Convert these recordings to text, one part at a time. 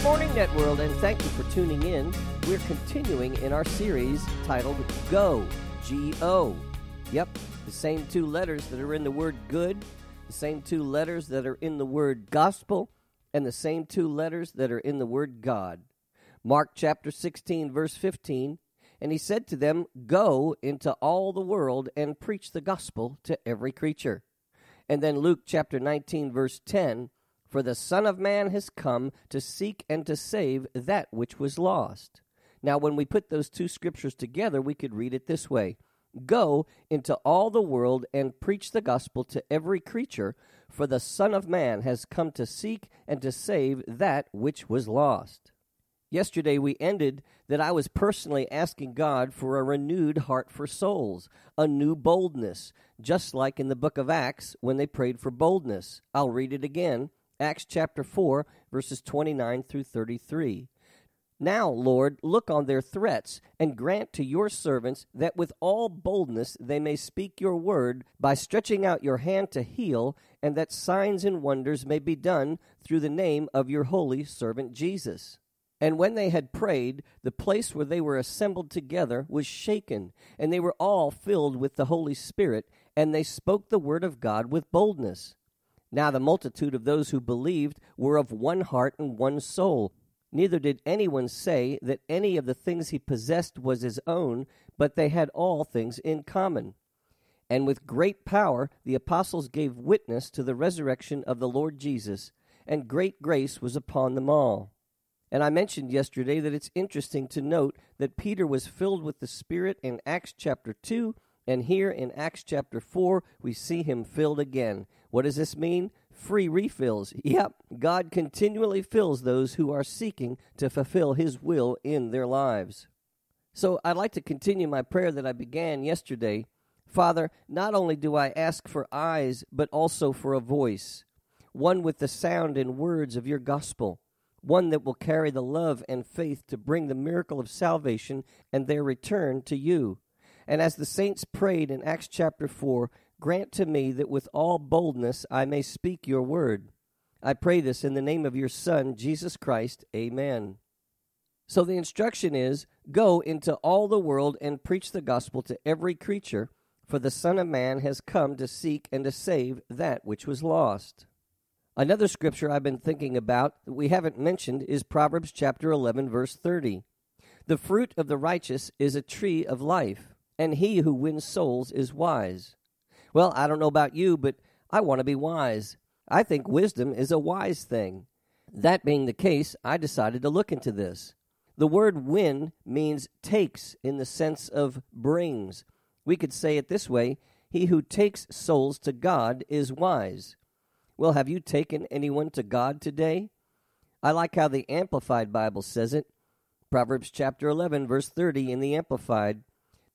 Good morning, Net World, and thank you for tuning in. We're continuing in our series titled Go, G O. Yep, the same two letters that are in the word good, the same two letters that are in the word gospel, and the same two letters that are in the word God. Mark chapter 16, verse 15. And he said to them, Go into all the world and preach the gospel to every creature. And then Luke chapter 19, verse 10 For the Son of Man has come to seek and to save that which was lost. Now, when we put those two scriptures together, we could read it this way Go into all the world and preach the gospel to every creature, for the Son of Man has come to seek and to save that which was lost. Yesterday we ended that I was personally asking God for a renewed heart for souls, a new boldness, just like in the book of Acts when they prayed for boldness. I'll read it again. Acts chapter 4, verses 29 through 33. Now, Lord, look on their threats, and grant to your servants that with all boldness they may speak your word by stretching out your hand to heal, and that signs and wonders may be done through the name of your holy servant Jesus. And when they had prayed, the place where they were assembled together was shaken, and they were all filled with the Holy Spirit, and they spoke the word of God with boldness. Now the multitude of those who believed were of one heart and one soul. Neither did anyone say that any of the things he possessed was his own, but they had all things in common. And with great power the apostles gave witness to the resurrection of the Lord Jesus, and great grace was upon them all. And I mentioned yesterday that it's interesting to note that Peter was filled with the Spirit in Acts chapter 2, and here in Acts chapter 4, we see him filled again. What does this mean? Free refills. Yep, God continually fills those who are seeking to fulfill his will in their lives. So I'd like to continue my prayer that I began yesterday. Father, not only do I ask for eyes, but also for a voice, one with the sound and words of your gospel one that will carry the love and faith to bring the miracle of salvation and their return to you. And as the saints prayed in Acts chapter 4, grant to me that with all boldness I may speak your word. I pray this in the name of your Son, Jesus Christ. Amen. So the instruction is Go into all the world and preach the gospel to every creature, for the Son of Man has come to seek and to save that which was lost. Another scripture I've been thinking about that we haven't mentioned is Proverbs chapter 11, verse 30. The fruit of the righteous is a tree of life, and he who wins souls is wise. Well, I don't know about you, but I want to be wise. I think wisdom is a wise thing. That being the case, I decided to look into this. The word win means takes in the sense of brings. We could say it this way He who takes souls to God is wise. Well, have you taken anyone to God today? I like how the Amplified Bible says it. Proverbs chapter 11, verse 30 in the Amplified.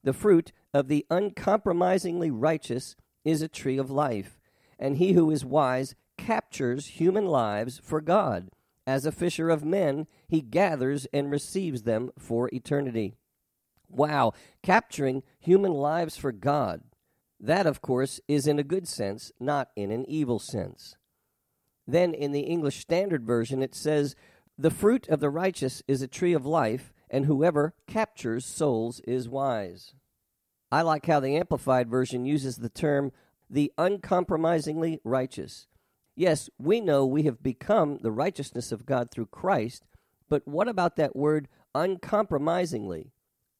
The fruit of the uncompromisingly righteous is a tree of life, and he who is wise captures human lives for God. As a fisher of men, he gathers and receives them for eternity. Wow, capturing human lives for God. That, of course, is in a good sense, not in an evil sense. Then in the English Standard Version, it says, The fruit of the righteous is a tree of life, and whoever captures souls is wise. I like how the Amplified Version uses the term the uncompromisingly righteous. Yes, we know we have become the righteousness of God through Christ, but what about that word uncompromisingly?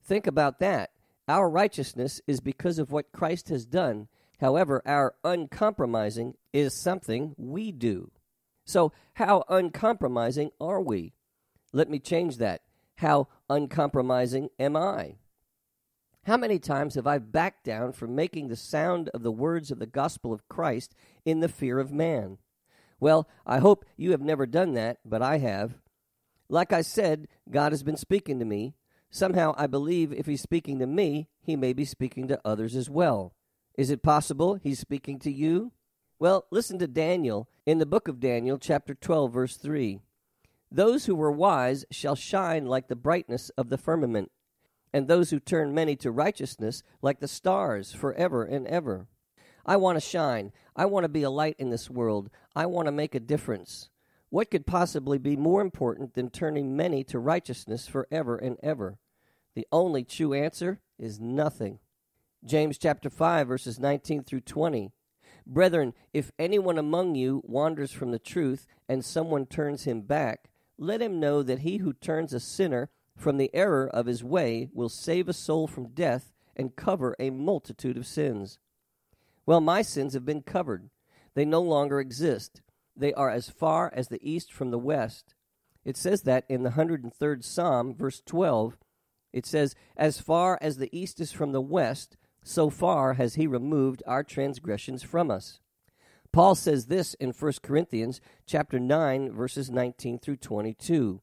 Think about that. Our righteousness is because of what Christ has done. However, our uncompromising is something we do. So, how uncompromising are we? Let me change that. How uncompromising am I? How many times have I backed down from making the sound of the words of the gospel of Christ in the fear of man? Well, I hope you have never done that, but I have. Like I said, God has been speaking to me. Somehow I believe if He's speaking to me, He may be speaking to others as well. Is it possible He's speaking to you? Well, listen to Daniel in the book of Daniel, chapter 12, verse 3. Those who were wise shall shine like the brightness of the firmament, and those who turn many to righteousness like the stars forever and ever. I want to shine. I want to be a light in this world. I want to make a difference. What could possibly be more important than turning many to righteousness forever and ever? The only true answer is nothing. James chapter 5 verses 19 through 20. Brethren, if anyone among you wanders from the truth and someone turns him back, let him know that he who turns a sinner from the error of his way will save a soul from death and cover a multitude of sins. Well, my sins have been covered. They no longer exist. They are as far as the east from the west. It says that in the 103rd Psalm, verse 12. It says, As far as the east is from the west, so far has he removed our transgressions from us. Paul says this in 1 Corinthians chapter 9 verses 19 through 22.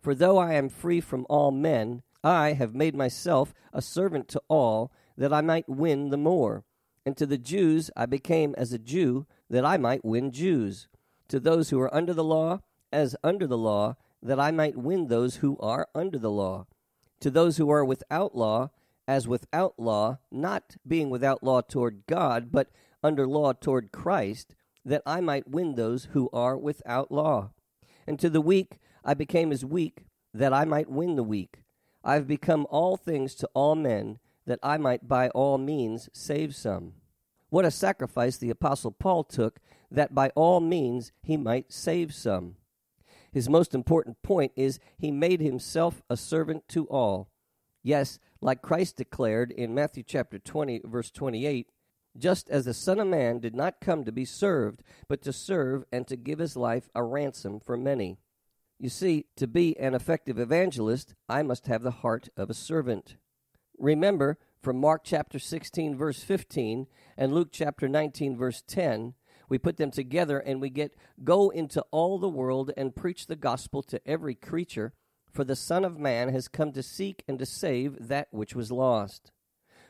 For though I am free from all men, I have made myself a servant to all that I might win the more. And to the Jews I became as a Jew, that I might win Jews. To those who are under the law, as under the law, that I might win those who are under the law. To those who are without law, as without law, not being without law toward God, but under law toward Christ, that I might win those who are without law. And to the weak I became as weak, that I might win the weak. I have become all things to all men that I might by all means save some. What a sacrifice the Apostle Paul took that by all means he might save some. His most important point is he made himself a servant to all. Yes, like Christ declared in Matthew chapter 20 verse 28, just as the Son of Man did not come to be served, but to serve and to give his life a ransom for many. You see, to be an effective evangelist, I must have the heart of a servant. Remember from Mark chapter 16, verse 15, and Luke chapter 19, verse 10, we put them together and we get go into all the world and preach the gospel to every creature, for the Son of Man has come to seek and to save that which was lost.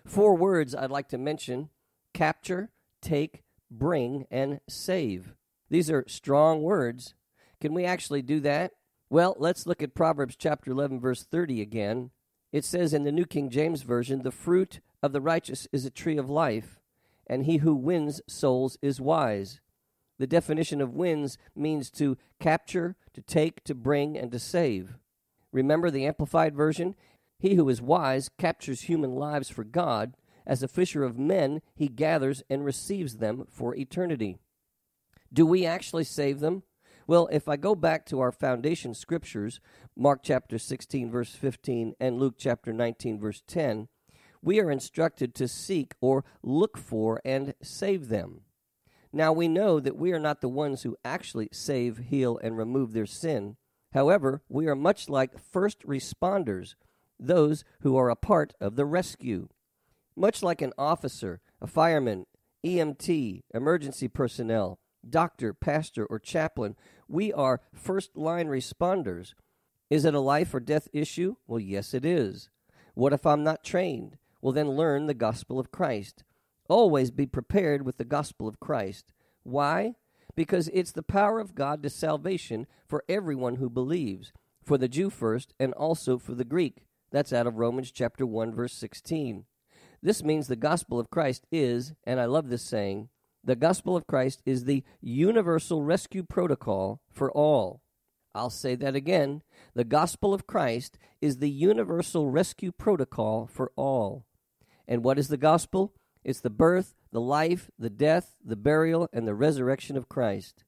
Four words I'd like to mention capture, take, bring, and save. These are strong words. Can we actually do that? Well, let's look at Proverbs chapter 11, verse 30 again. It says in the New King James Version, The fruit of the righteous is a tree of life, and he who wins souls is wise. The definition of wins means to capture, to take, to bring, and to save. Remember the Amplified Version? He who is wise captures human lives for God. As a fisher of men, he gathers and receives them for eternity. Do we actually save them? Well, if I go back to our foundation scriptures, Mark chapter 16, verse 15, and Luke chapter 19, verse 10, we are instructed to seek or look for and save them. Now, we know that we are not the ones who actually save, heal, and remove their sin. However, we are much like first responders, those who are a part of the rescue. Much like an officer, a fireman, EMT, emergency personnel, doctor, pastor, or chaplain. We are first line responders. Is it a life or death issue? Well, yes, it is. What if I'm not trained? Well, then learn the gospel of Christ. Always be prepared with the gospel of Christ. Why? Because it's the power of God to salvation for everyone who believes, for the Jew first, and also for the Greek. That's out of Romans chapter 1 verse 16. This means the gospel of Christ is, and I love this saying, the gospel of Christ is the universal rescue protocol for all. I'll say that again. The gospel of Christ is the universal rescue protocol for all. And what is the gospel? It's the birth, the life, the death, the burial, and the resurrection of Christ.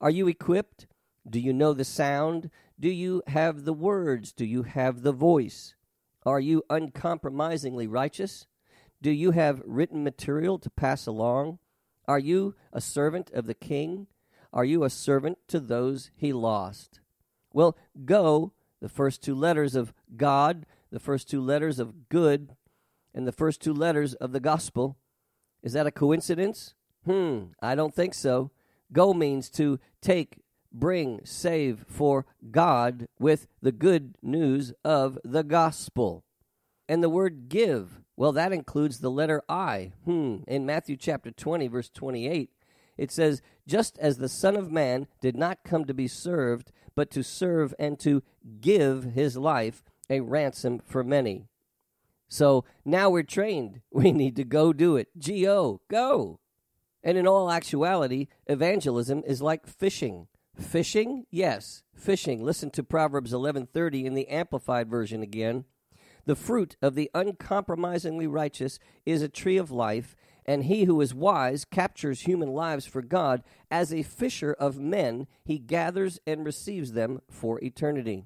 Are you equipped? Do you know the sound? Do you have the words? Do you have the voice? Are you uncompromisingly righteous? Do you have written material to pass along? Are you a servant of the king? Are you a servant to those he lost? Well, go, the first two letters of God, the first two letters of good, and the first two letters of the gospel. Is that a coincidence? Hmm, I don't think so. Go means to take, bring, save for God with the good news of the gospel. And the word give, well, that includes the letter I. Hmm, in Matthew chapter 20, verse 28, it says, Just as the Son of Man did not come to be served, but to serve and to give his life a ransom for many. So now we're trained. We need to go do it. G O, go. And in all actuality, evangelism is like fishing. Fishing? Yes, fishing. Listen to Proverbs 11:30 in the amplified version again. The fruit of the uncompromisingly righteous is a tree of life, and he who is wise captures human lives for God. As a fisher of men, he gathers and receives them for eternity.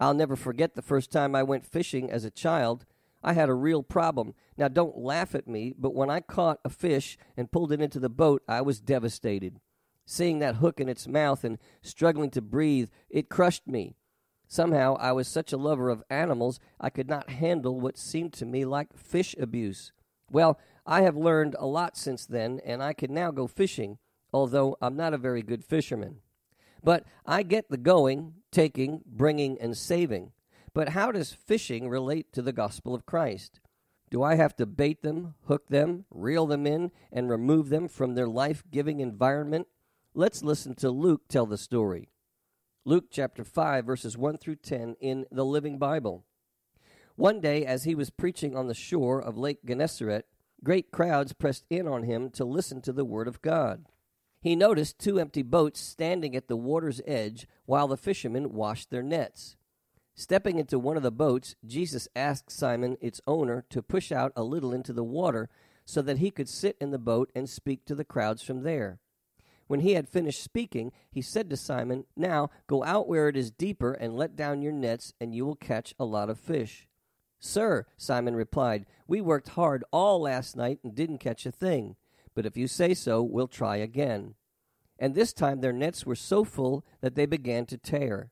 I'll never forget the first time I went fishing as a child. I had a real problem. Now, don't laugh at me, but when I caught a fish and pulled it into the boat, I was devastated. Seeing that hook in its mouth and struggling to breathe, it crushed me. Somehow, I was such a lover of animals, I could not handle what seemed to me like fish abuse. Well, I have learned a lot since then, and I can now go fishing, although I'm not a very good fisherman. But I get the going, taking, bringing, and saving. But how does fishing relate to the gospel of Christ? Do I have to bait them, hook them, reel them in, and remove them from their life giving environment? Let's listen to Luke tell the story. Luke chapter 5, verses 1 through 10 in the Living Bible. One day, as he was preaching on the shore of Lake Gennesaret, great crowds pressed in on him to listen to the word of God. He noticed two empty boats standing at the water's edge while the fishermen washed their nets. Stepping into one of the boats, Jesus asked Simon, its owner, to push out a little into the water so that he could sit in the boat and speak to the crowds from there. When he had finished speaking, he said to Simon, Now go out where it is deeper and let down your nets, and you will catch a lot of fish. Sir, Simon replied, We worked hard all last night and didn't catch a thing. But if you say so, we'll try again. And this time their nets were so full that they began to tear.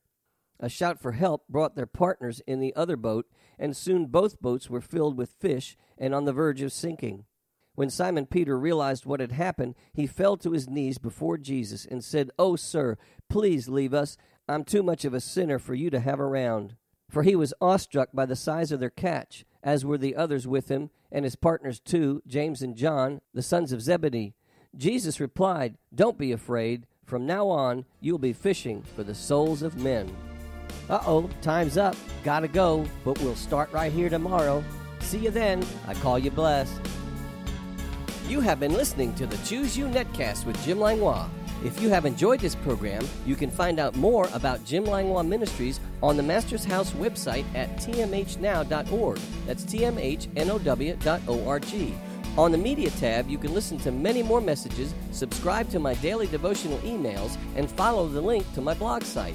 A shout for help brought their partners in the other boat, and soon both boats were filled with fish and on the verge of sinking. When Simon Peter realized what had happened, he fell to his knees before Jesus and said, Oh, sir, please leave us. I'm too much of a sinner for you to have around. For he was awestruck by the size of their catch, as were the others with him, and his partners too, James and John, the sons of Zebedee. Jesus replied, Don't be afraid. From now on, you'll be fishing for the souls of men. Uh oh, time's up. Gotta go, but we'll start right here tomorrow. See you then. I call you blessed. You have been listening to the Choose You Netcast with Jim Langlois. If you have enjoyed this program, you can find out more about Jim Langlois Ministries on the Master's House website at tmhnow.org. That's tmhnow.org. On the Media tab, you can listen to many more messages, subscribe to my daily devotional emails, and follow the link to my blog site.